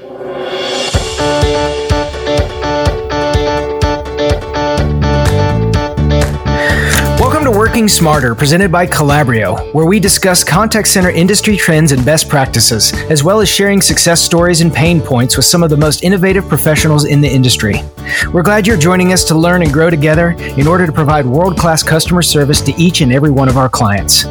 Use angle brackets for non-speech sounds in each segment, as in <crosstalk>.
Welcome Smarter, presented by Calabrio, where we discuss contact center industry trends and best practices, as well as sharing success stories and pain points with some of the most innovative professionals in the industry. We're glad you're joining us to learn and grow together in order to provide world class customer service to each and every one of our clients.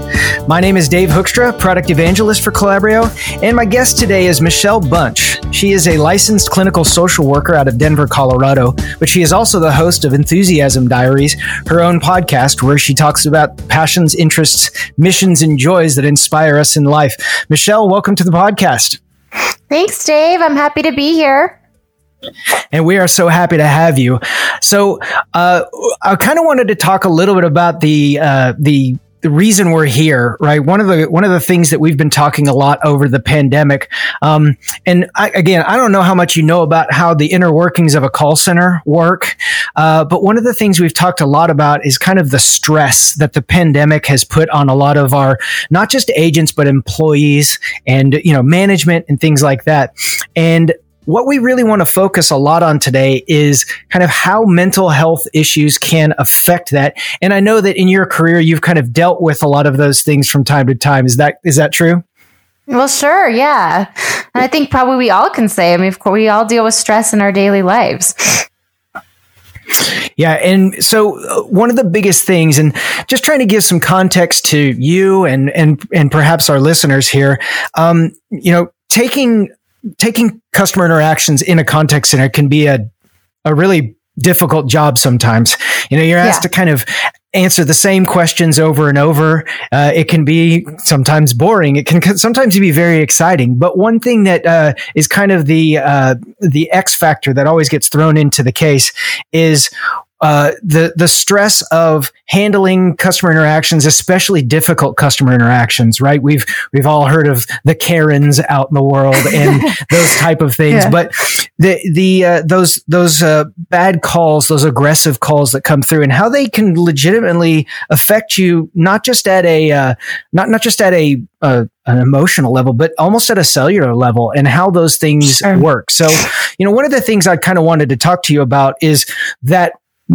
My name is Dave Hoekstra, product evangelist for Calabrio, and my guest today is Michelle Bunch. She is a licensed clinical social worker out of Denver, Colorado, but she is also the host of Enthusiasm Diaries, her own podcast where she talks about passions, interests, missions, and joys that inspire us in life. Michelle, welcome to the podcast. Thanks, Dave. I'm happy to be here. And we are so happy to have you. So, uh, I kind of wanted to talk a little bit about the uh, the the reason we're here, right? One of the one of the things that we've been talking a lot over the pandemic, um, and I, again, I don't know how much you know about how the inner workings of a call center work, uh, but one of the things we've talked a lot about is kind of the stress that the pandemic has put on a lot of our not just agents but employees and you know management and things like that. And what we really want to focus a lot on today is kind of how mental health issues can affect that. And I know that in your career, you've kind of dealt with a lot of those things from time to time. Is that, is that true? Well, sure. Yeah. And I think probably we all can say, I mean, of course, we all deal with stress in our daily lives. Yeah. And so uh, one of the biggest things, and just trying to give some context to you and, and, and perhaps our listeners here, um, you know, taking taking customer interactions in a contact center can be a, a really difficult job sometimes. You know, you're asked yeah. to kind of answer the same questions over and over. Uh, it can be sometimes boring. It can sometimes be very exciting. But one thing that uh, is kind of the uh, the X factor that always gets thrown into the case is uh, the the stress of handling customer interactions, especially difficult customer interactions, right? We've we've all heard of the Karens out in the world and <laughs> those type of things, yeah. but the the uh, those those uh, bad calls, those aggressive calls that come through, and how they can legitimately affect you, not just at a uh, not not just at a uh, an emotional level, but almost at a cellular level, and how those things sure. work. So, you know, one of the things I kind of wanted to talk to you about is that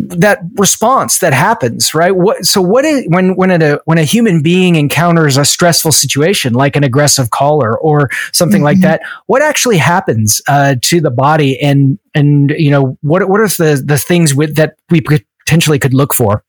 that response that happens, right? What, so what is, when, when a, when a human being encounters a stressful situation, like an aggressive caller or something mm-hmm. like that, what actually happens, uh, to the body and, and, you know, what, what are the, the things with, that we potentially could look for?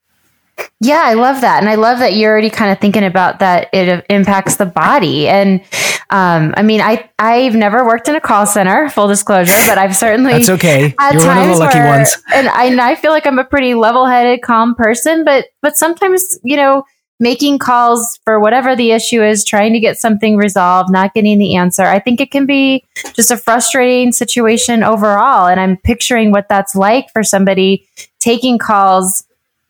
Yeah, I love that. And I love that you're already kind of thinking about that it impacts the body. And um, I mean, I, I've never worked in a call center, full disclosure, but I've certainly That's okay. You're one of the lucky where, ones. And I, and I feel like I'm a pretty level headed, calm person, but, but sometimes, you know, making calls for whatever the issue is, trying to get something resolved, not getting the answer. I think it can be just a frustrating situation overall. And I'm picturing what that's like for somebody taking calls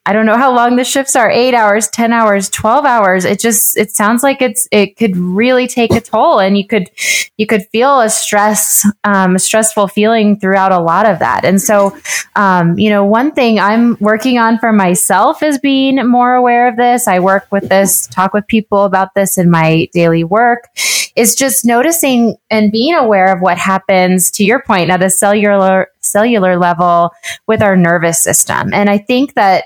I don't know how long the shifts are, eight hours, 10 hours, 12 hours. It just, it sounds like it's, it could really take a toll and you could, you could feel a stress, um, a stressful feeling throughout a lot of that. And so, um, you know, one thing I'm working on for myself is being more aware of this. I work with this, talk with people about this in my daily work is just noticing and being aware of what happens to your point at a cellular, cellular level with our nervous system. And I think that,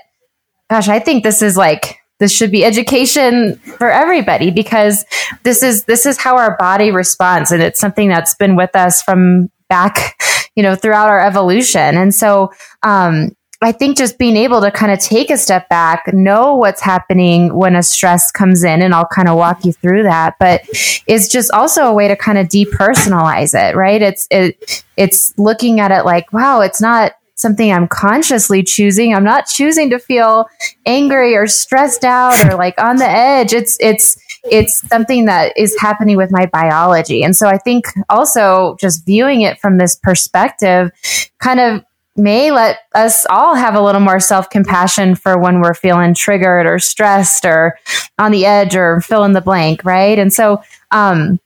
gosh, I think this is like this should be education for everybody because this is this is how our body responds and it's something that's been with us from back you know throughout our evolution. And so um, i think just being able to kind of take a step back know what's happening when a stress comes in and i'll kind of walk you through that but it's just also a way to kind of depersonalize it right? It's it it's looking at it like wow it's not something I'm consciously choosing. I'm not choosing to feel angry or stressed out or like on the edge. It's it's it's something that is happening with my biology. And so I think also just viewing it from this perspective kind of may let us all have a little more self compassion for when we're feeling triggered or stressed or on the edge or fill in the blank, right? And so, um,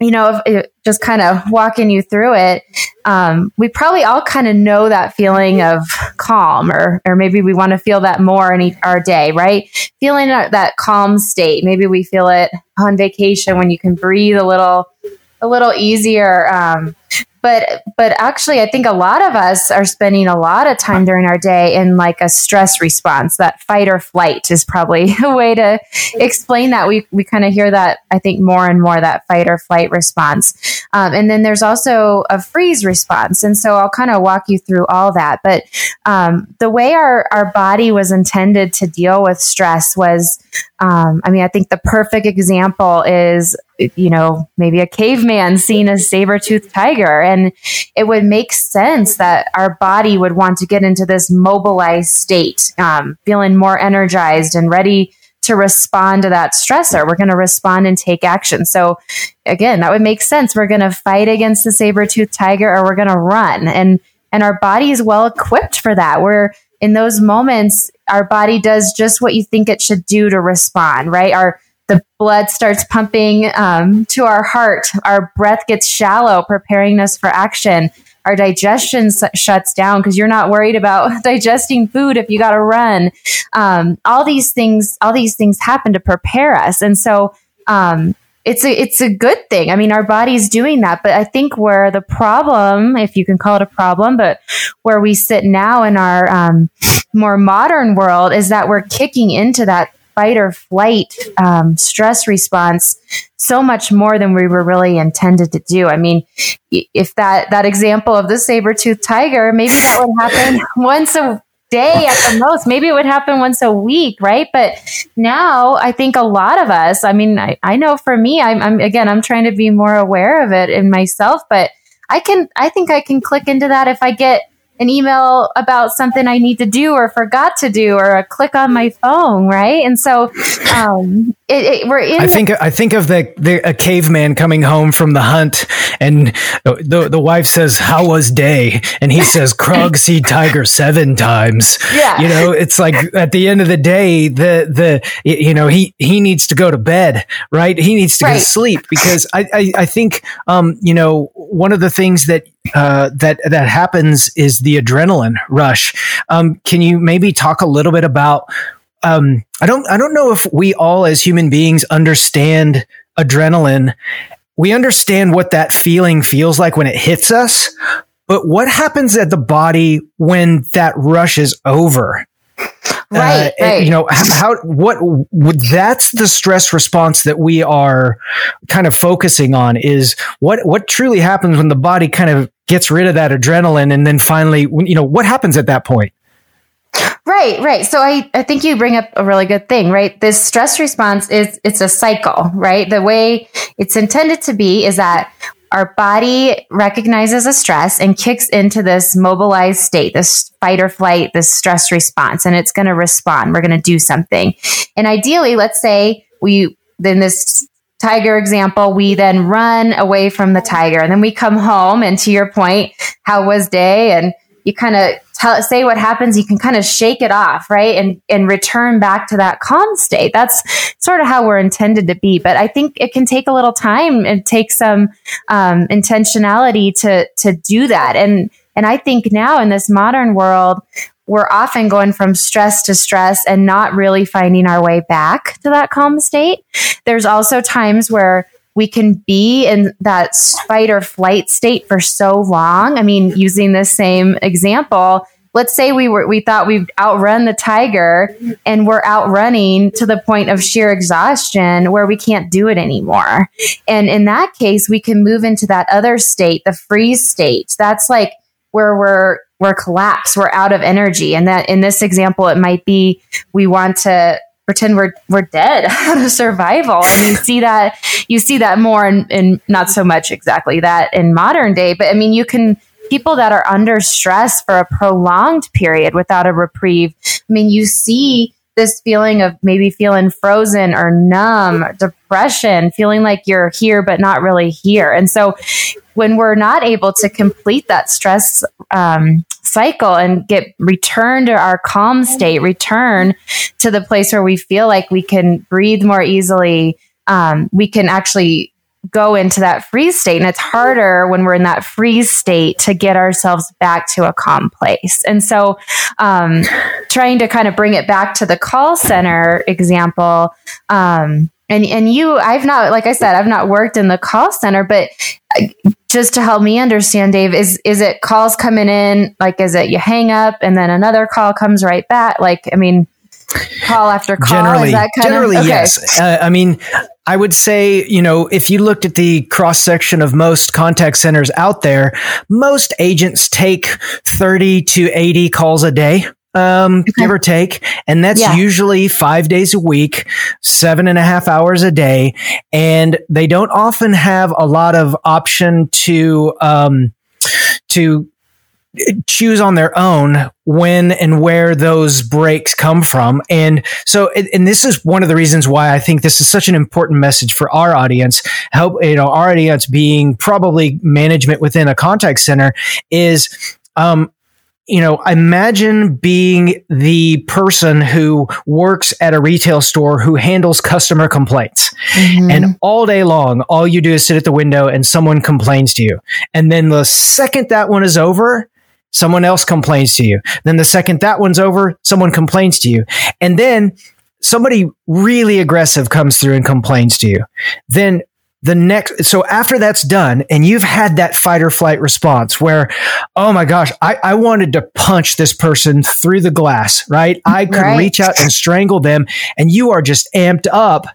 you know, just kind of walking you through it, um, we probably all kind of know that feeling of calm, or or maybe we want to feel that more in our day, right? Feeling that calm state. Maybe we feel it on vacation when you can breathe a little, a little easier. Um, but but actually i think a lot of us are spending a lot of time during our day in like a stress response. That fight or flight is probably <laughs> a way to explain that. We, we kind of hear that i think more and more that fight or flight response. Um, and then there's also a freeze response. And so i'll kind of walk you through all that. But um, the way our, our body was intended to deal with stress was um, I mean, I think the perfect example is, you know, maybe a caveman seeing a saber toothed And it would make sense that our body would want to get into this mobilized state, um, feeling more energized and ready to respond to that stressor. We're going to respond and take action. So again, that would make sense. We're going to fight against the saber toothed tiger or we're going to run. And, and our body is well equipped for that. We're in those moments, our body does just what you think it should do to respond, right? Our the blood starts pumping um, to our heart. Our breath gets shallow, preparing us for action. Our digestion s- shuts down because you're not worried about <laughs> digesting food if you got to run. Um, all these things, all these things happen to prepare us, and so um, it's a it's a good thing. I mean, our body's doing that, but I think where the problem, if you can call it a problem, but where we sit now in our um, more modern world is that we're kicking into that fight or flight um, stress response so much more than we were really intended to do. I mean, if that that example of the saber tooth tiger, maybe that would happen <laughs> once a day at the most. Maybe it would happen once a week, right? But now I think a lot of us, I mean, I, I know for me, I'm, I'm again, I'm trying to be more aware of it in myself, but I can, I think I can click into that if I get an email about something I need to do or forgot to do or a click on my phone, right? And so um, it, it, we're in. I think I think of the, the a caveman coming home from the hunt, and the the wife says, "How was day?" And he says, <laughs> "Krog see tiger seven times." Yeah, you know, it's like at the end of the day, the the you know he he needs to go to bed, right? He needs to right. go to sleep because I I, I think um you know one of the things that uh, that that happens is the adrenaline rush. Um, can you maybe talk a little bit about um, I don't I don't know if we all as human beings understand adrenaline. We understand what that feeling feels like when it hits us, but what happens at the body when that rush is over? Right, uh, right. You know how what that's the stress response that we are kind of focusing on is what what truly happens when the body kind of gets rid of that adrenaline and then finally you know what happens at that point Right, right. So I, I think you bring up a really good thing, right? This stress response is it's a cycle, right? The way it's intended to be is that our body recognizes a stress and kicks into this mobilized state, this fight or flight, this stress response, and it's going to respond. We're going to do something. And ideally, let's say we, in this tiger example, we then run away from the tiger and then we come home. And to your point, how was day? And you kind of tell say what happens you can kind of shake it off right? And and return back to that calm state. That's sort of how we're intended to be but i think it can take a little time and take some um, intentionality to to do that. And and i think now in this modern world we're often going from stress to stress and not really finding our way back to that calm state. There's also times where we can be in that fight or flight state for so long. I mean, using the same example, let's say we were we thought we'd outrun the tiger and we're outrunning to the point of sheer exhaustion where we can't do it anymore. And in that case, we can move into that other state, the freeze state. That's like where we're we're collapsed, we're out of energy. And that in this example, it might be we want to pretend we're we're dead <laughs> out of survival. And you see that you see that more in, in not so much exactly that in modern day, but I mean you can people that are under stress for a prolonged period without a reprieve. I mean, you see this feeling of maybe feeling frozen or numb, depression, feeling like you're here but not really here. And so when we're not able to complete that stress um, cycle and get returned to our calm state, return to the place where we feel like we can breathe more easily, um, we can actually go into that freeze state. And it's harder when we're in that freeze state to get ourselves back to a calm place. And so, um, trying to kind of bring it back to the call center example, um, and and you i've not like i said i've not worked in the call center but uh, just to help me understand dave is is it calls coming in like is it you hang up and then another call comes right back? Like i mean call after call generally generally of, okay. yes. Uh, i mean i would say you know if you looked at the cross section of most contact centers out there most agents take 30 to 80 calls a day um, okay. give or take. And that's yeah. usually five days a week, seven and a half hours a day. And they don't often have a lot of option to, um, to choose on their own when and where those breaks come from. And so, and this is one of the reasons why I think this is such an important message for our audience. Help, you know, our audience being probably management within a contact center is, um, you know, imagine being the person who works at a retail store who handles customer complaints. Mm-hmm. And all day long, all you do is sit at the window and someone complains to you. And then the second that one is over, someone else complains to you. Then the second that one's over, someone complains to you. And then somebody really aggressive comes through and complains to you. Then the next so after that's done and you've had that fight or flight response where oh my gosh i, I wanted to punch this person through the glass right i could right. reach out and strangle them and you are just amped up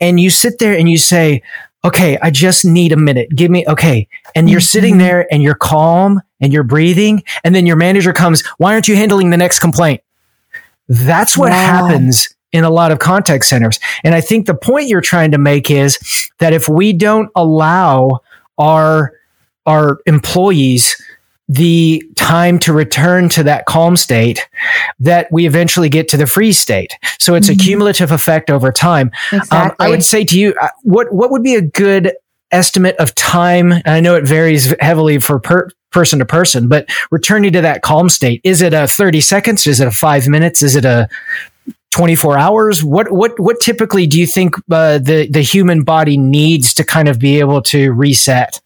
and you sit there and you say okay i just need a minute give me okay and you're mm-hmm. sitting there and you're calm and you're breathing and then your manager comes why aren't you handling the next complaint that's what wow. happens in a lot of contact centers. And I think the point you're trying to make is that if we don't allow our our employees the time to return to that calm state that we eventually get to the freeze state. So it's mm-hmm. a cumulative effect over time. Exactly. Um, I would say to you, uh, what, what would be a good estimate of time? And I know it varies heavily for per, person to person, but returning to that calm state, is it a 30 seconds? Is it a five minutes? Is it a 24 hours? What what what typically do you think uh, the the human body needs to kind of be able to reset?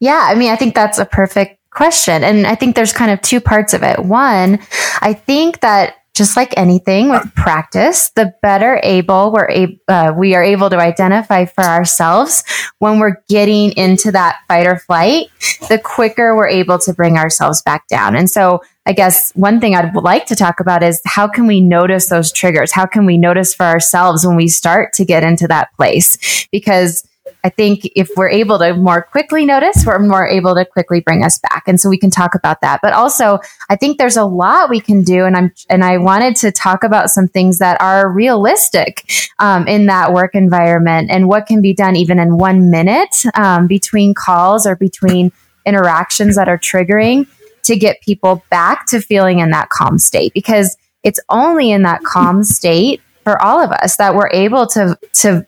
Yeah i mean i think that's a perfect question and i think there's kind of two parts of it. One i think that just like anything with practice, the better able we're a- uh, we are able to identify for ourselves when we're getting into that fight or flight, the quicker we're able to bring ourselves back down. And so I guess one thing I'd like to talk about is how can we notice those triggers? How can we notice for ourselves when we start to get into that place? Because I think if we're able to more quickly notice, we're more able to quickly bring us back. And so we can talk about that. But also, I think there's a lot we can do. And I'm, and I wanted to talk about some things that are realistic um, in that work environment and what can be done even in one minute um, between calls or between interactions that are triggering to get people back to feeling in that calm state because it's only in that calm state for all of us that we're able to, to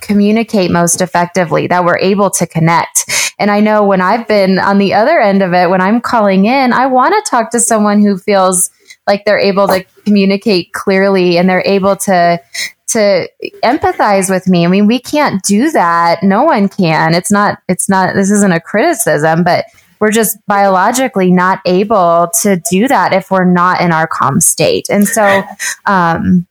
communicate most effectively, that we're able to connect. And I know when I've been on the other end of it, when I'm calling in, I want to talk to someone who feels like they're able to communicate clearly and they're able to to empathize with me. I mean, we can't do that. No one can. It's not it's not this isn't a criticism, but we're just biologically not able to do that if we're not in our calm state. And so um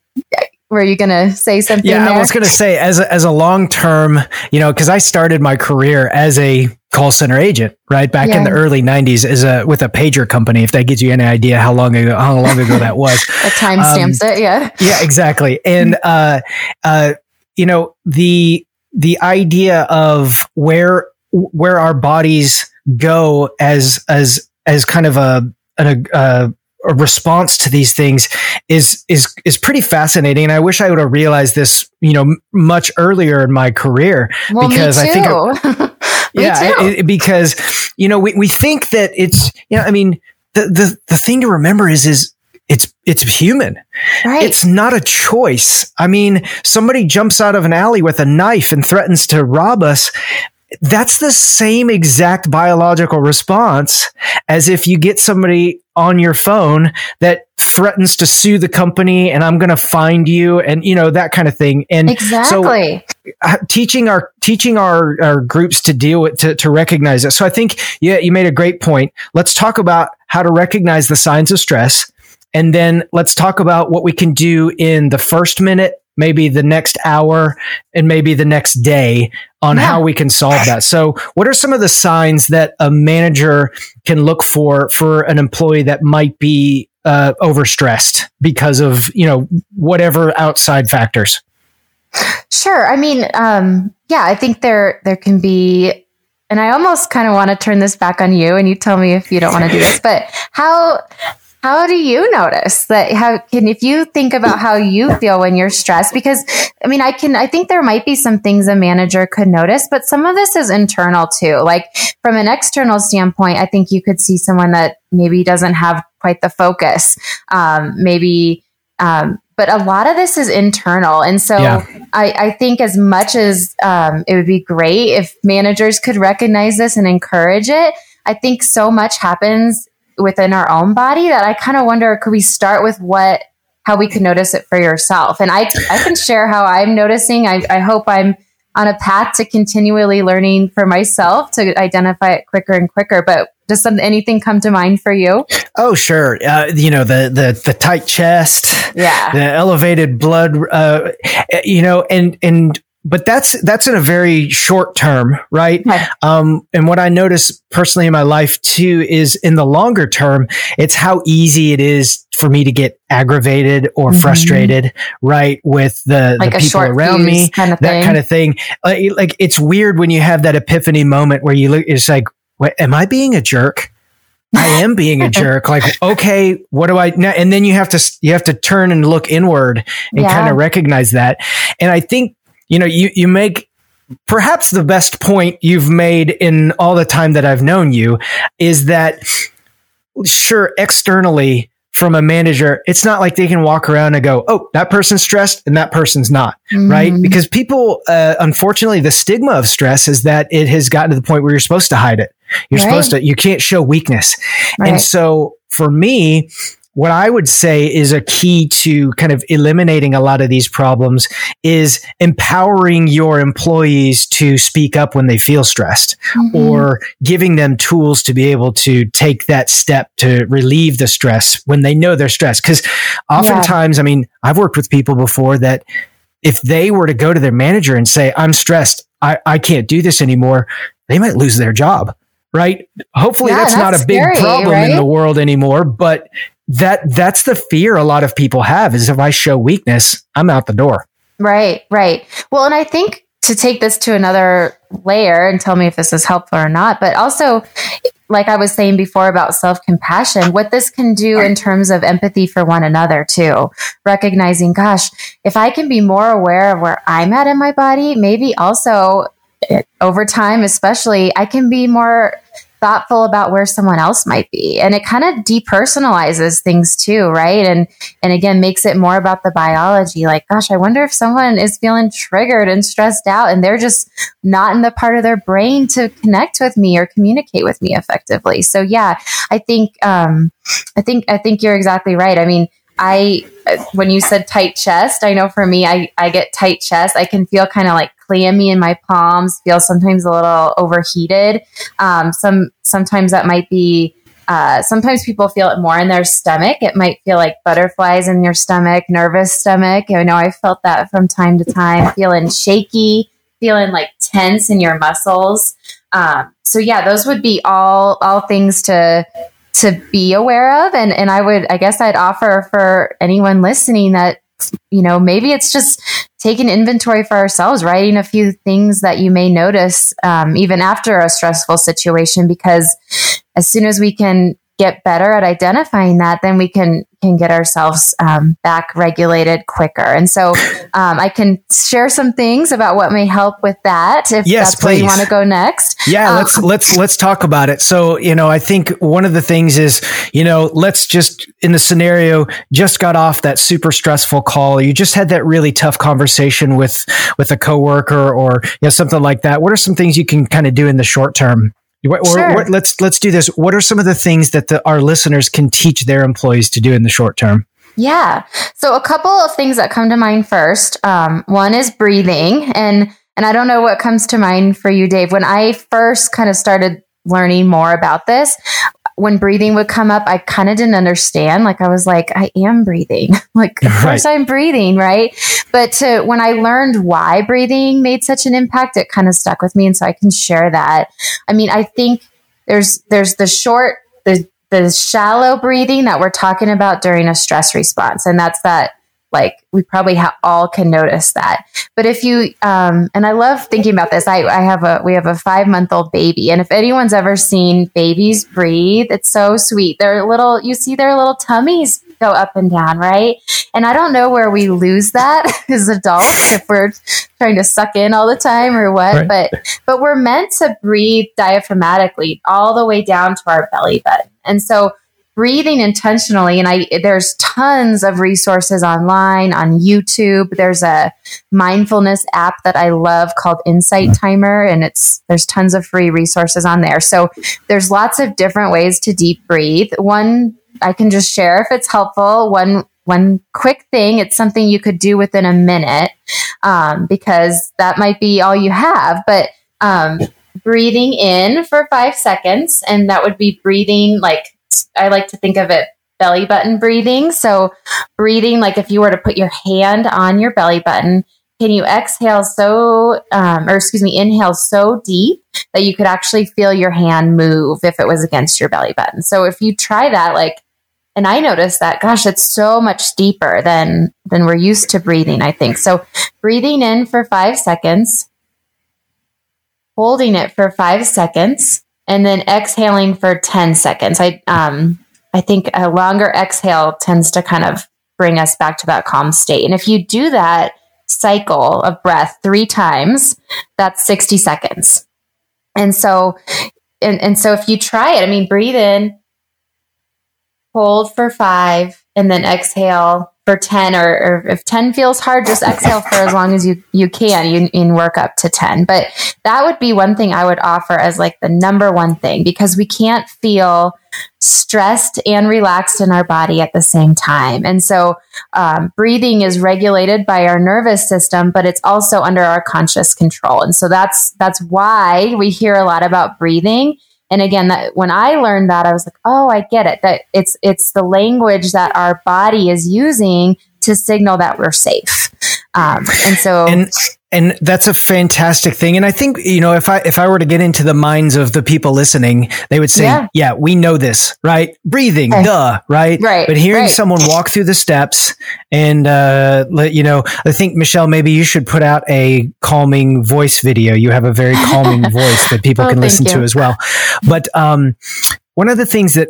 were you going to say something? Yeah, there? I was going to say as a, as a long term, you know, because I started my career as a call center agent, right back yeah. in the early '90s, as a with a pager company. If that gives you any idea how long ago how long ago that was, <laughs> that time stamps um, it. Yeah, yeah, exactly. And <laughs> uh, uh, you know the the idea of where where our bodies go as as as kind of a a, a a response to these things is is is pretty fascinating and i wish i would have realized this you know much earlier in my career well, because i think <laughs> yeah it, because you know we, we think that it's you know i mean the, the the thing to remember is is it's it's human. Right. It's not a choice. I mean, somebody jumps out of an alley with a knife and threatens to rob us that's the same exact biological response as if you get somebody on your phone that threatens to sue the company and I'm going to find you and you know that kind of thing. And exactly. So, uh, teaching our teaching our, our groups to deal with to, to recognize it. So I think yeah, you made a great point. Let's talk about how to recognize the signs of stress and then let's talk about what we can do in the first minute maybe the next hour and maybe the next day on yeah. how we can solve that. So, what are some of the signs that a manager can look for for an employee that might be uh, overstressed because of you know whatever outside factors? Sure. I mean, um, yeah, I think there there can be, and I almost kind of want to turn this back on you, and you tell me if you don't want to do this. But how how do you notice that? How can if you think about how you feel when you're stressed? Because I mean, I can. I think there might be some things a manager could notice, but some of this is internal too. Like from an external standpoint, I think you could see someone that maybe doesn't have quite the focus. Um, maybe um, but a lot of this is internal. And so yeah. I, I, think as much as um, it would be great if managers could recognize this and encourage it, I think so much happens within our own body that I kind of wonder could we start with what how we could notice it for yourself? And I I can share how I'm noticing. I, I hope I'm on a path to continually learning for myself to identify it quicker and quicker. But does some anything come to mind for you? Oh, sure. Uh, you know the the the tight chest, yeah, the elevated blood. Uh, you know, and and but that's that's in a very short term, right? right. Um, and what I notice personally in my life too is in the longer term, it's how easy it is for me to get aggravated or mm-hmm. frustrated, right, with the, like the people around me, kind of that thing. kind of thing. Like, like, it's weird when you have that epiphany moment where you look, it's like, am I being a jerk? I <laughs> am being a jerk. Like, okay, what do I now? And then you have to, you have to turn and look inward and yeah. kind of recognize that. And I think you know, you, you make perhaps the best point you've made in all the time that I've known you is that sure, externally from a manager, it's not like they can walk around and go, Oh, that person's stressed and that person's not. Mm-hmm. Right. Because people, uh, unfortunately, the stigma of stress is that it has gotten to the point where you're supposed to hide it. You're right. supposed to, you can't show weakness. Right. And so for me, what I would say is a key to kind of eliminating a lot of these problems is empowering your employees to speak up when they feel stressed mm-hmm. or giving them tools to be able to take that step to relieve the stress when they know they're stressed. Cause oftentimes, yeah. I mean, I've worked with people before that if they were to go to their manager and say, I'm stressed, I, I can't do this anymore, they might lose their job right? Hopefully yeah, that's, that's, not a big scary, problem right? in the world anymore, but that that's the fear a lot of people have is if I show weakness, I'm out the door. Right, right. Well, and I think to take this to another layer and tell me if this is helpful or not, but also like I was saying before about self compassion, what this can do in terms of empathy for one another too. Recognizing, gosh, if I can be more aware of where I'm at in my body, maybe also eh, over time, especially, I can be more thoughtful about where someone else might be. And it kind of depersonalizes things too right? And and again makes it more about the biology. Like gosh i wonder if someone is feeling triggered and stressed out and they're just not in the part of their brain to connect with me or communicate with me effectively. So yeah i think um i think i think you're exactly right. I mean I, when you said tight chest, I know for me, I, I get tight chest. I can feel kind of like clammy in my palms, feel sometimes a little overheated. Um, some, sometimes that might be, uh, sometimes people feel it more in their stomach. It might feel like butterflies in your stomach, nervous stomach. I know I felt that from time to time, feeling shaky, feeling like tense in your muscles. Um, so yeah, those would be all all things to to be aware of. And, and I would, I guess I'd offer for anyone listening that, you know, maybe it's just taking inventory for ourselves, writing a few things that you may notice, um, even after a stressful situation, because as soon as we can get better at identifying that, then we can can get ourselves um, back regulated quicker. And so um, I can share some things about what may help with that. If yes, that's please. where you want to go next. Yeah, um, let's let's let's talk about it. So you know, I think one of the things is you know, let's just in the scenario just got off that super stressful call. You just had that really tough conversation with with a coworker or you know something like that. What are some things you can kind of do in the short term? Or, sure. Or, let's let's do this. What are some of the things that the, our listeners can teach their employees to do in the short term? Yeah. So a couple of things that come to mind first. Um, one is breathing, and and I don't know what comes to mind for you, Dave. When I first kind of started learning more about this, when breathing would come up, I kind of didn't understand. Like I was like, I am breathing. <laughs> like <laughs> of course I'm breathing, right? But to, when I learned why breathing made such an impact, it kind of stuck with me, and so I can share that. I mean, I think there's there's the short the the shallow breathing that we're talking about during a stress response, and that's that like we probably ha- all can notice that. But if you um, and i love thinking about this. I, I have a we have a five month old baby. And if anyone's ever seen babies breathe it's so sweet. They're little you see their little tummies go up and down right? And i don't know where we lose that <laughs> as adults if we're trying to suck in all the time or what right. but but we're meant to breathe diaphragmatically all the way down to our belly button and so breathing intentionally and i there's tons of resources online on youtube. There's a mindfulness app that i love called insight timer and it's there's tons of free resources on there. So there's lots of different ways to deep breathe. One i can just share if it's helpful. One one quick thing it's something you could do within a minute um, because that might be all you have. But um, breathing in for five seconds and that would be breathing like I like to think of it belly button breathing. So, breathing like if you were to put your hand on your belly button, can you exhale so, um, or excuse me, inhale so deep that you could actually feel your hand move if it was against your belly button? So, if you try that, like, and I noticed that, gosh, it's so much deeper than than we're used to breathing. I think so. Breathing in for five seconds, holding it for five seconds, and then exhaling for 10 seconds. I, um, I think a longer exhale tends to kind of bring us back to that calm state. And if you do that cycle of breath three times, that's 60 seconds. And so, and, and so if you try it, I mean, breathe in, hold for five, and then exhale for 10 or, or, if 10 feels hard just exhale for as long as you you can. You, can work up to 10 but that would be one thing i would offer as like the number one thing because we can't feel stressed and relaxed in our body at the same time. And so um, breathing is regulated by our nervous system but it's also under our conscious control. And so that's that's why we hear a lot about breathing and again that when i learned that i was like oh i get it that it's it's the language that our body is using to signal that we're safe. Um, and so and and that's a fantastic thing and i think you know if i if i were to get into the minds of the people listening they would say yeah, yeah we know this right breathing okay. duh right right but hearing right. someone walk through the steps and uh let you know i think michelle maybe you should put out a calming voice video you have a very calming <laughs> voice that people oh, can listen you. to as well but um one of the things that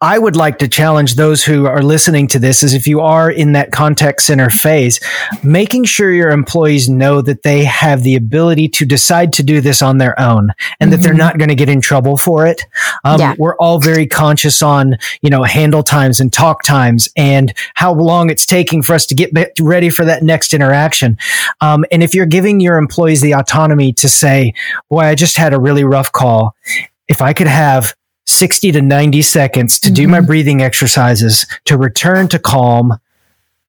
I would like to challenge those who are listening to this is if you are in that contact center phase, making sure your employees know that they have the ability to decide to do this on their own and mm-hmm. that they're mm-hmm. not going to get in trouble for it. Um, yeah. We're all very conscious on, you know, handle times and talk times and how long it's taking for us to get ready for that next interaction. Um, and if you're giving your employees the autonomy to say, boy, I just had a really rough call. If I could have 60 to 90 seconds to mm-hmm. do my mm-hmm. breathing exercises to return to calm,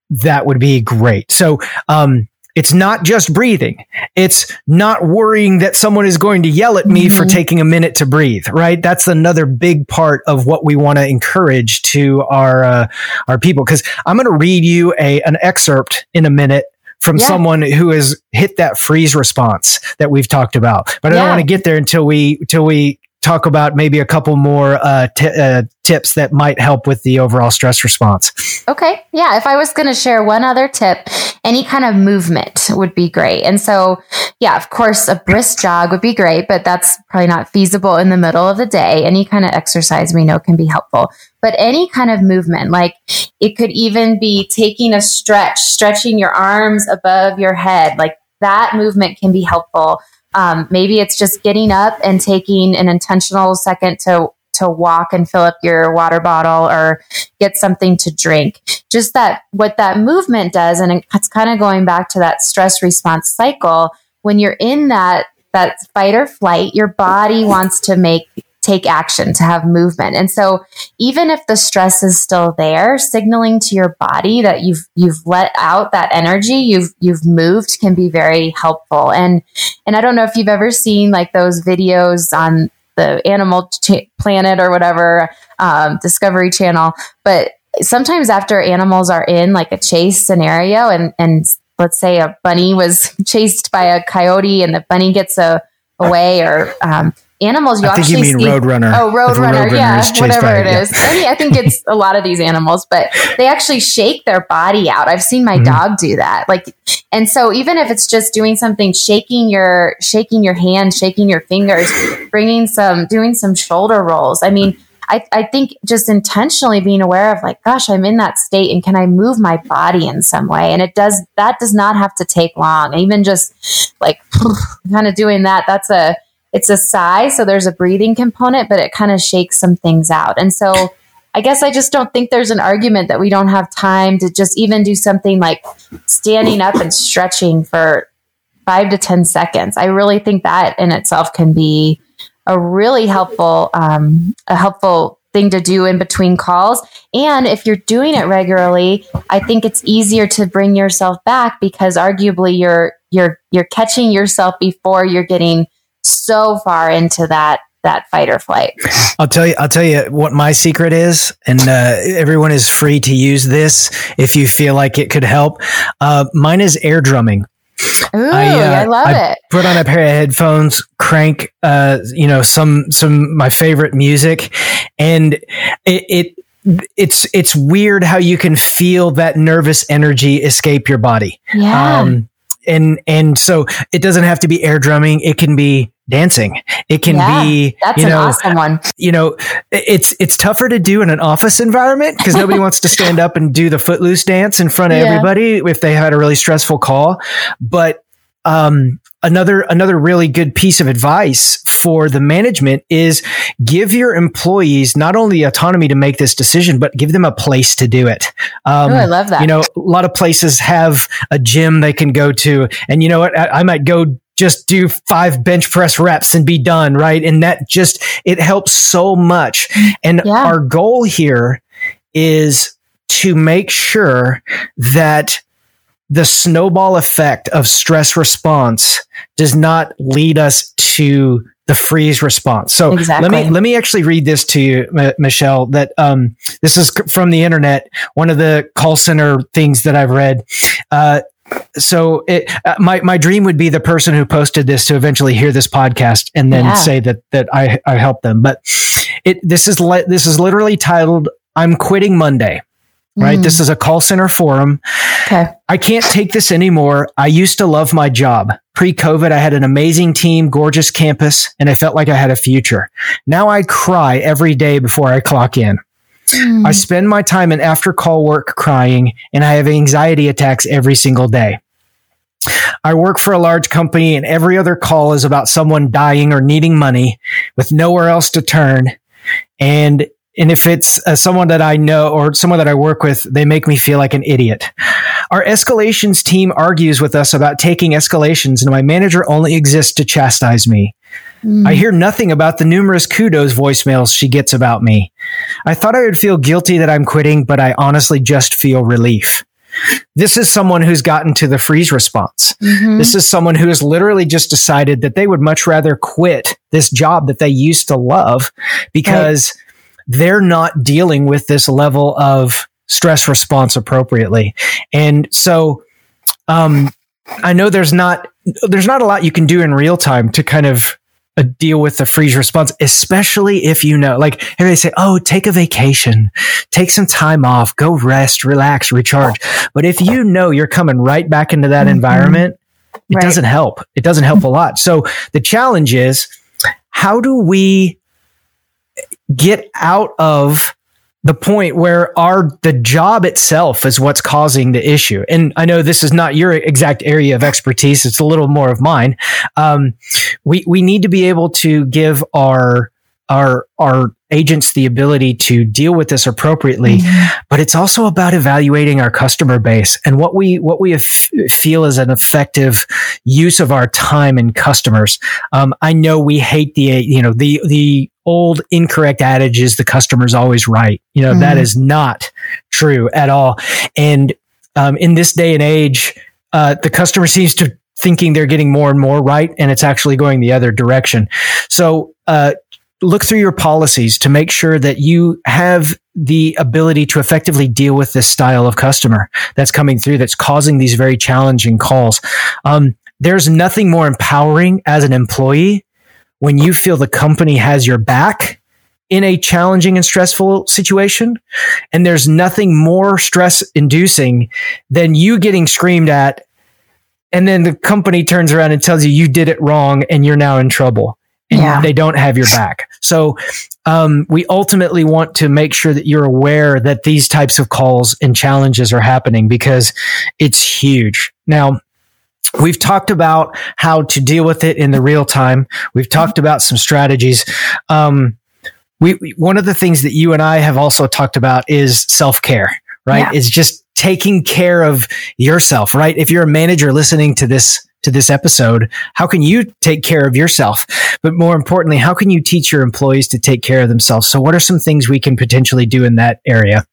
that would be great. So, um, it's not just breathing. It's not worrying that someone is going to yell at me mm-hmm. for taking a minute to breathe, right? That's another big part of what we want to encourage to our, uh, our people. Cause I'm going to read you a, an excerpt in a minute from yeah. someone who has hit that freeze response that we've talked about. But I don't want to get there until we, until we talk about maybe a couple more uh, t- uh, tips that might help with the overall stress response. Okay. Yeah. If I was going to share one other tip, any kind of movement would be great. And so, yeah, of course, a brisk jog would be great, but that's probably not feasible in the middle of the day. Any kind of exercise we know can be helpful. But any kind of movement, like it could even be taking a stretch, stretching your arms above your head, like that movement can be helpful um, maybe it's just getting up and taking an intentional second to to walk and fill up your water bottle or get something to drink. Just that what that movement does, and it's kind of going back to that stress response cycle. When you're in that that fight or flight, your body wants to make take action, to have movement. And so even if the stress is still there, signaling to your body that you've you've let out that energy, you've you've moved can be very helpful. And and I don't know if you've ever seen like those videos on the Animal Ch- Planet or whatever um, Discovery Channel, but sometimes after animals are in like a chase scenario and and let's say a bunny was <laughs> chased by a coyote and the bunny gets a, away or um, animals you I think actually you mean see Roadrunner. oh roadrunner Roadrunner yeah whatever it yeah. is I, mean, I think it's a lot of these animals but they actually shake their body out i've seen my Mhm. dog do that like and so even if it's just doing something shaking your shaking your hand shaking your fingers bringing some doing some shoulder rolls i mean I, I think just intentionally being aware of like gosh i'm in that state and can i move my body in some way and it does that does not have to take long even just like <laughs> kind of doing that that's a it's a sigh so there's a breathing component but it kind of shakes some things out. And so i guess i just don't think there's an argument that we don't have time to just even do something like standing up and stretching for five to ten seconds. I really think that in itself can be a really helpful um, a helpful thing to do in between calls. And if you're doing it regularly i think it's easier to bring yourself back because arguably you're you're you're catching yourself before you're getting so far into that that fight or flight <laughs> I'll tell you. I'll tell you what my secret is, and uh, everyone is free to use this if you feel like it could help. Uh, mine is air drumming. Ooh, I, I, uh, love I it. Put on a pair of headphones, crank, uh, you know, some some my favorite music, and it, it it's it's weird how you can feel that nervous energy escape your body. Yeah. Um, and and so it doesn't have to be air drumming. It can be dancing. It can Yeah, be That's you an awesome one. you know it's it's tougher to do in an office environment because nobody wants to stand up and do the footloose dance in front of Yeah. everybody if they had a really stressful call but um another another really good piece of advice for the management is give your employees not only autonomy to make this decision but give them a place to do it um Ooh, I love that. you know, a lot of places have a gym they can go to. And you know what? I, I might go just do five bench press reps and be done. Right. And that just, it helps so much. And Yeah. our goal here is to make sure that the snowball effect of stress response does not lead us to the freeze response. So Exactly. let me let me actually read this to you, M- Michelle. That um, this is from the internet. One of the call center things that I've read. Uh, so it, uh, my my dream would be the person who posted this to eventually hear this podcast and then Yeah. say that that I I helped them. But it this is li- this is literally titled "I'm quitting Monday." Right. Mm, This is a call center forum. okay. I can't take this anymore. I used to love my job. Pre COVID, I had an amazing team, gorgeous campus, and I felt like I had a future. Now I cry every day before I clock in. Mm, I spend my time in after call work crying, and I have anxiety attacks every single day. I work for a large company, and every other call is about someone dying or needing money with nowhere else to turn. And and if it's uh, someone that I know or someone that I work with, they make me feel like an idiot. Our escalations team argues with us about taking escalations, and my manager only exists to chastise me. mm, I hear nothing about the numerous kudos voicemails she gets about me. I thought I would feel guilty that I'm quitting, but I honestly just feel relief. This is someone who's gotten to the freeze response. mhm. This is someone who has literally just decided that they would much rather quit this job that they used to love because they're not dealing with this level of stress response appropriately. And so, um, I know there's not, there's not a lot you can do in real time to kind of uh, deal with the freeze response, especially if you know, like everybody say, Oh, take a vacation, take some time off, go rest, relax, recharge. But if you know you're coming right back into that Mhm. environment, it Right. doesn't help. It doesn't help a lot. So the challenge is how do we get out of the point where our the job itself is what's causing the issue. And i know this is not your exact area of expertise. It's a little more of mine. Um, we we need to be able to give our our our agents the ability to deal with this appropriately but it's also about evaluating our customer base and what we what we f- feel is an effective use of our time and customers. Um, I know we hate the you know the the old incorrect adage is the customer's always right. You know that Mhm. is not true at all. And um, in this day and age, uh, the customer seems to thinking they're getting more and more right, and it's actually going the other direction. So. Uh, look through your policies to make sure that you have the ability to effectively deal with this style of customer that's coming through that's causing these very challenging calls. Um, there's nothing more empowering as an employee when you feel the company has your back in a challenging and stressful situation. And there's nothing more stress inducing than you getting screamed at. And then the company turns around and tells you you did it wrong and you're now in trouble and yeah. they don't have your back. So, um, we ultimately want to make sure that you're aware that these types of calls and challenges are happening because it's huge. Now, We've talked about how to deal with it in the real time. We've talked about some strategies. Um, we, one of the things that you and I have also talked about is self care, right? Yeah. Is just taking care of yourself, right? If you're a manager listening to this to this episode, how can you take care of yourself? But more importantly, how can you teach your employees to take care of themselves? So what are some things we can potentially do in that area?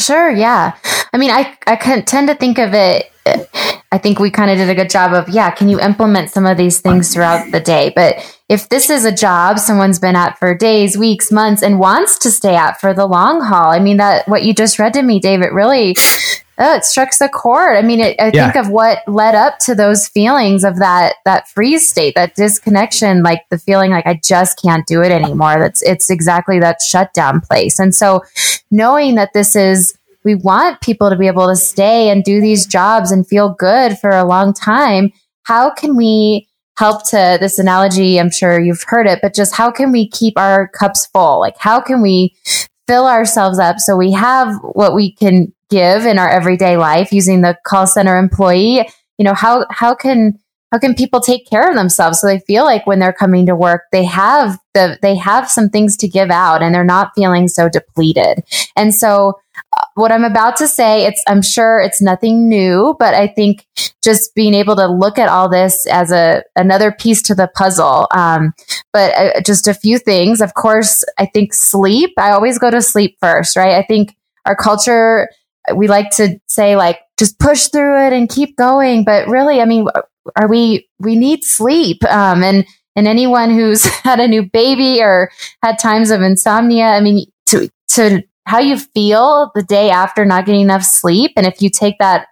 Sure, yeah. I mean, I I tend to think of it I think we kind of did a good job of, yeah, can you implement some of these things throughout the day? But if this is a job someone's been at for days, weeks, months, and wants to stay at for the long haul, I mean, that what you just read to me, David, really, oh, it strikes a chord. I mean, it, I yeah. think of what led up to those feelings of that that freeze state, that disconnection, like the feeling like I just can't do it anymore. That's it's exactly that shutdown place. And so, knowing that this is we want people to be able to stay and do these jobs and feel good for a long time. How can we help to this analogy? I'm sure you've heard it, but just how can we keep our cups full? Like, how can we fill ourselves up so we have what we can give in our everyday life using the call center employee? You know, how, how can, how can people take care of themselves so they feel like when they're coming to work they have the they have some things to give out and they're not feeling so depleted and so what I'm about to say, it's, I'm sure it's nothing new, but I think just being able to look at all this as a, another piece to the puzzle. Um, but uh, just a few things. Of course, I think sleep, I always go to sleep first, right? I think our culture, we like to say like, just push through it and keep going. But really, I mean, are we, we need sleep. Um, and, and anyone who's <laughs> had a new baby or had times of insomnia, I mean, to, to how you feel the day after not getting enough sleep. And if you take that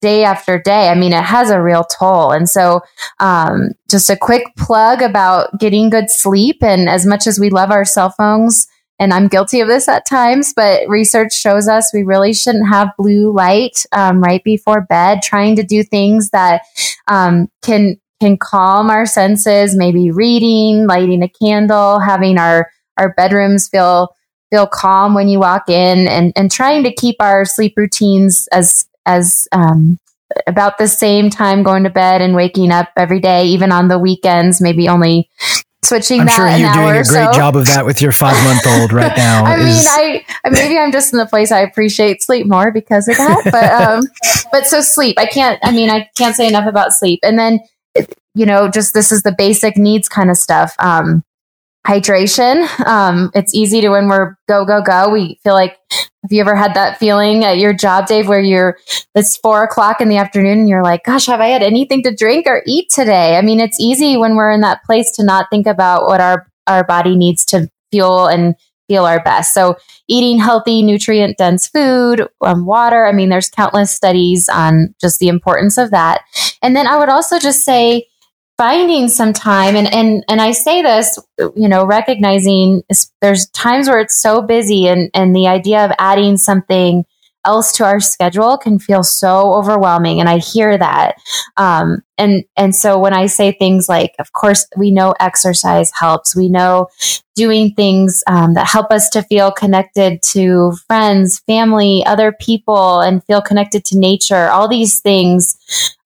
day after day, I mean, it has a real toll. And so, um, just a quick plug about getting good sleep. And as much as we love our cell phones, and I'm guilty of this at times, but research shows us we really shouldn't have blue light um, right before bed. Trying to do things that um, can can calm our senses, maybe reading, lighting a candle, having our our bedrooms feel feel calm when you walk in and, and trying to keep our sleep routines as, as, um, about the same time going to bed and waking up every day, even on the weekends, maybe only switching I'm sure you're doing a great so. job of that with your five month old right <laughs> now. I mean, I maybe I'm just in the place I appreciate sleep more because of that. But um, <laughs> but so sleep, I can't. I mean, I can't say enough about sleep. And then, you know, just this is the basic needs kind of stuff. Um, hydration. Um, it's easy to when we're go, go, go. We feel like, have you ever had that feeling at your job, Dave, where you're, it's four o'clock in the afternoon and you're like, gosh, have I had anything to drink or eat today? I mean, it's easy when we're in that place to not think about what our, our body needs to fuel and feel our best. So eating healthy, nutrient dense food, um, water. I mean, there's countless studies on just the importance of that. And then I would also just say, finding some time. And and and I say this you know recognizing there's times where it's so busy and and the idea of adding something else to our schedule can feel so overwhelming. And I hear that. Um, and and so when I say things like of course we know exercise helps we know doing things um, that help us to feel connected to friends, family, other people, and feel connected to nature. All these things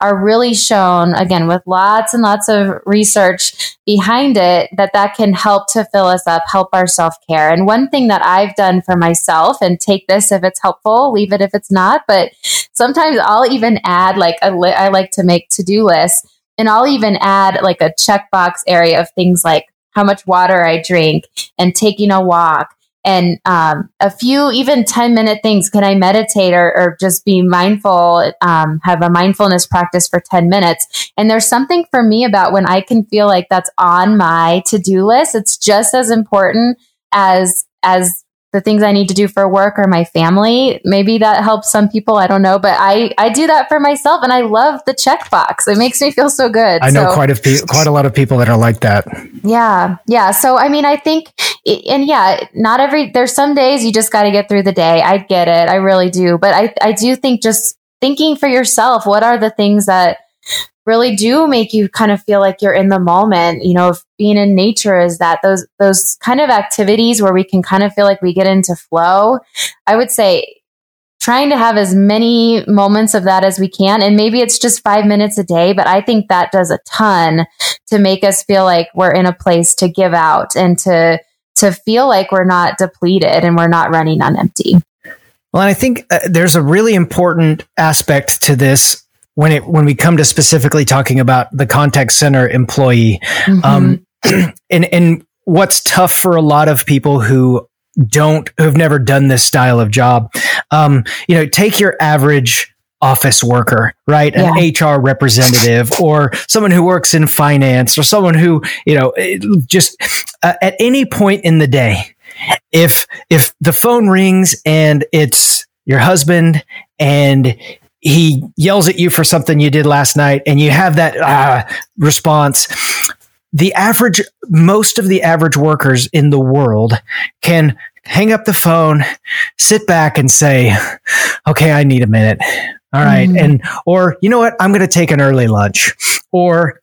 are really shown, again, with lots and lots of research behind it, that that can help to fill us up, help our self care. And one thing that I've done for myself, and take this if it's helpful, leave it if it's not, but sometimes I'll even add like a li- I like to make to do lists. And I'll even add like a checkbox area of things like how much water I drink and taking a walk and um, a few even 10 minute things. Can i meditate or, or just be mindful um, have a mindfulness practice for 10 minutes? And there's something for me about when i can feel like that's on my to-do list. It's just as important as as the things I need to do for work or my family. Maybe that helps some people. I don't know, but I, I do that for myself and I love the checkbox. It makes me feel so good. I know so, quite a few, quite a lot of people that are like that. Yeah. Yeah. So, I mean, I think, and yeah, not every, there's some days you just got to get through the day. I get it. I really do. But I, I do think just thinking for yourself, what are the things that, really do make you kind of feel like you're in the moment. You know, being in nature is that those those kind of activities where we can kind of feel like we get into flow. I would say trying to have as many moments of that as we can and maybe it's just 5 minutes a day, but I think that does a ton to make us feel like we're in a place to give out and to to feel like we're not depleted and we're not running on empty. Well, and I think uh, there's a really important aspect to this when it when we come to specifically talking about the contact center employee mm-hmm. um, <clears throat> and and what's tough for a lot of people who don't who've never done this style of job um, you know take your average office worker right yeah. an hr representative or someone who works in finance or someone who you know just uh, at any point in the day if if the phone rings and it's your husband and he yells at you for something you did last night and you have that uh, response. The average most of the average workers in the world can hang up the phone sit back and say okay i need a minute. All right. Mm. and or you know what? I'm going to take an early lunch. Or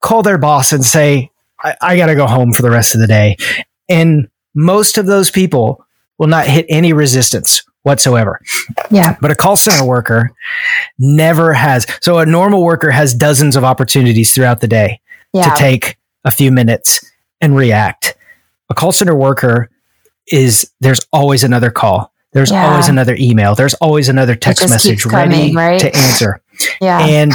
call their boss and say I, I got to go home for the rest of the day. And most of those people will not hit any resistance whatsoever. Yeah. But a call center worker never has. So a normal worker has dozens of opportunities throughout the day yeah. to take a few minutes and react. A call center worker is there's always another call. There's yeah. always another email. There's always another text message ready right? to answer. <laughs> Yeah. And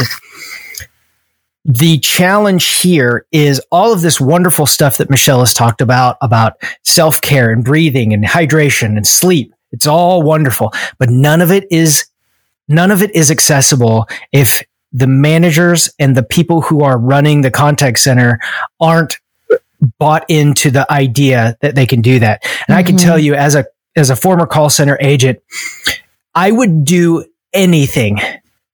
the challenge here is all of this wonderful stuff that Michelle has talked about, about self care and breathing and hydration and sleep. It's all wonderful, but none of it is, none of it is accessible if the managers and the people who are running the contact center aren't bought into the idea that they can do that. And mm-hmm. I can tell mm-hmm. you as a, as a former call center agent, I would do anything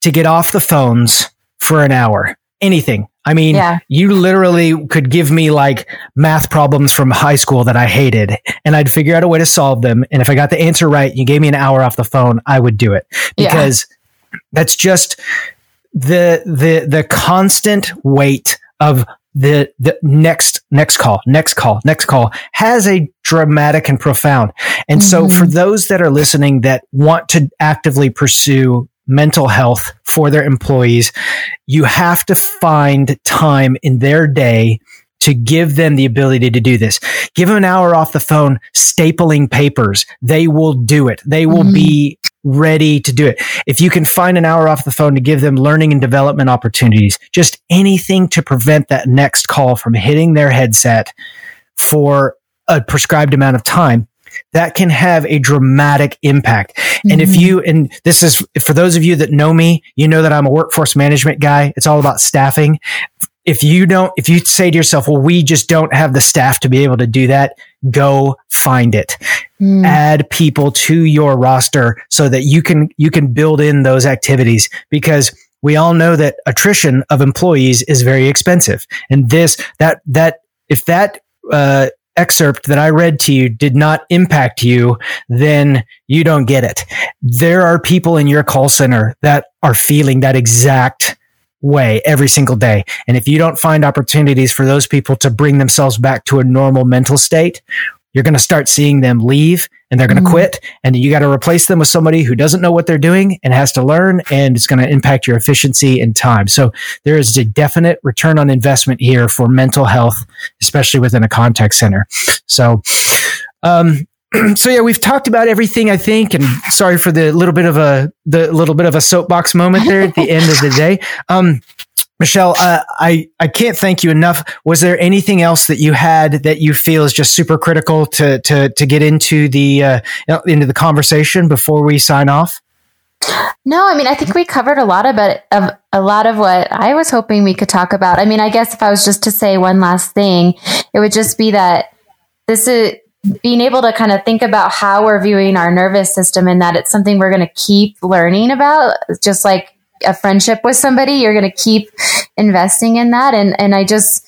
to get off the phones for an hour anything. I mean, yeah. you literally could give me like math problems from high school that I hated and I'd figure out a way to solve them. And if I got the answer right, you gave me an hour off the phone, I would do it because yeah. that's just the, the, the constant weight of the, the next, next call, next call, next call has a dramatic and profound. And mm-hmm. so for those that are listening that want to actively pursue mental health for their employees, you have to find time in their day to give them the ability to do this. Give them an hour off the phone stapling papers. They will do it. They will mm-hmm. be ready to do it. If you can find an hour off the phone to give them learning and development opportunities, just anything to prevent that next call from hitting their headset for a prescribed amount of time, that can have a dramatic impact. Mm-hmm. And if mm-hmm. you, and this is for those of you that know me, you know that I'm a workforce management guy. It's all about staffing. If you don't, if you say to yourself, well, we just don't have the staff to be able to do that, go find it. Mm. Add people to your roster so that you can, you can build in those activities because we all know that attrition of employees is very expensive. And this, that, that, if that, uh, excerpt that I read to you did not impact you, then you don't get it. There are people in your call center that are feeling that exact way every single day. And if you don't find opportunities for those people to bring themselves back to a normal mental state, you're going to start seeing them leave and they're going to mm-hmm. quit and you got to replace them with somebody who doesn't know what they're doing and has to learn and it's going to impact your efficiency and time. So there is a definite return on investment here for mental health, especially within a contact center. So, um, <clears throat> so yeah, we've talked about everything, I think, and sorry for the little bit of a, the little bit of a soapbox moment there at the end of the day. Um, Michelle, uh, I, I can't thank you enough. Was there anything else that you had that you feel is just super critical to, to, to get into the, uh, into the conversation before we sign off? No, I mean, I think we covered a lot it, of a lot of what I was hoping we could talk about. I mean, I guess if I was just to say one last thing, it would just be that this is being able to kind of think about how we're viewing our nervous system and that it's something we're going to keep learning about, just like a friendship with somebody, you're going to keep investing in that. And, and I just,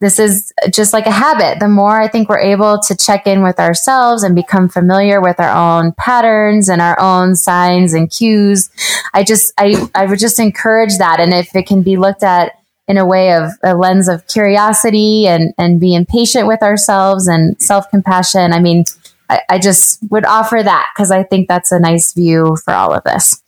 this is just like a habit. The more I think we're able to check in with ourselves and become familiar with our own patterns and our own signs and cues, I just, I, I would just encourage that. And if it can be looked at in a way of a lens of curiosity and, and being patient with ourselves and self compassion, I mean, I, I just would offer that because I think that's a nice view for all of this.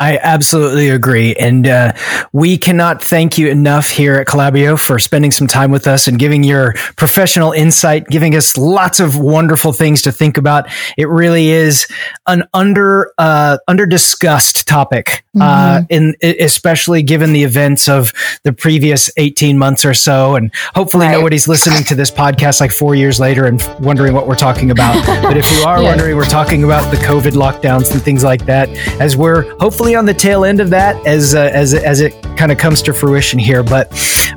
I absolutely agree. And uh, we cannot thank you enough here at Calabrio for spending some time with us and giving your professional insight, giving us lots of wonderful things to think about. It really is an under uh, under discussed topic, uh, mm-hmm. uh, in especially given the events of the previous eighteen months or so. And hopefully, right. nobody's listening to this podcast like four years later and wondering what we're talking about. <laughs> but if you are wondering, we're talking about the COVID lockdowns and things like that, as we're hopefully on the tail end of that as uh, as as it kind of comes to fruition here. But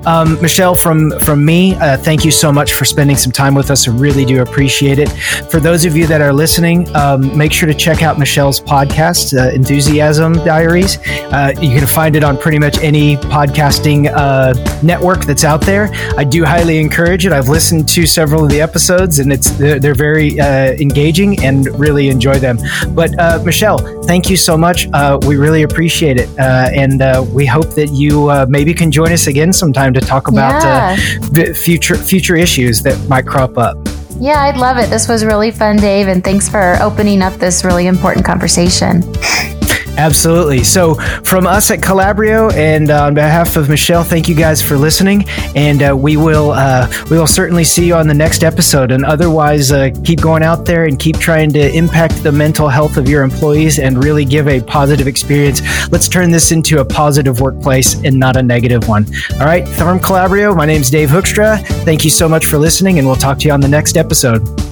um, Michelle, from from me, uh, thank you so much for spending some time with us. I really do appreciate it. For those of you that are listening, um, make sure to check out Michelle's podcast, uh, Enthusiasm Diaries. Uh, you can find it on pretty much any podcasting uh, network that's out there. I do highly encourage it. I've listened to several of the episodes, and it's they're, they're very uh, engaging and really enjoy them. But Michelle, thank you so much. we really appreciate it. Uh, and uh, we hope that you uh, maybe can join us again sometime to talk about uh, yeah. future future issues that might crop up. Yeah, I'd love it. This was really fun, Dave, and thanks for opening up this really important conversation. Absolutely. So, from us at Calabrio, and uh, on behalf of Michelle, thank you guys for listening, and uh, we will uh, we will certainly see you on the next episode. And otherwise, uh, keep going out there and keep trying to impact the mental health of your employees and really give a positive experience. Let's turn this into a positive workplace and not a negative one. All right, from Calabrio, my name is Dave Hoekstra. Thank you so much for listening, and we'll talk to you on the next episode.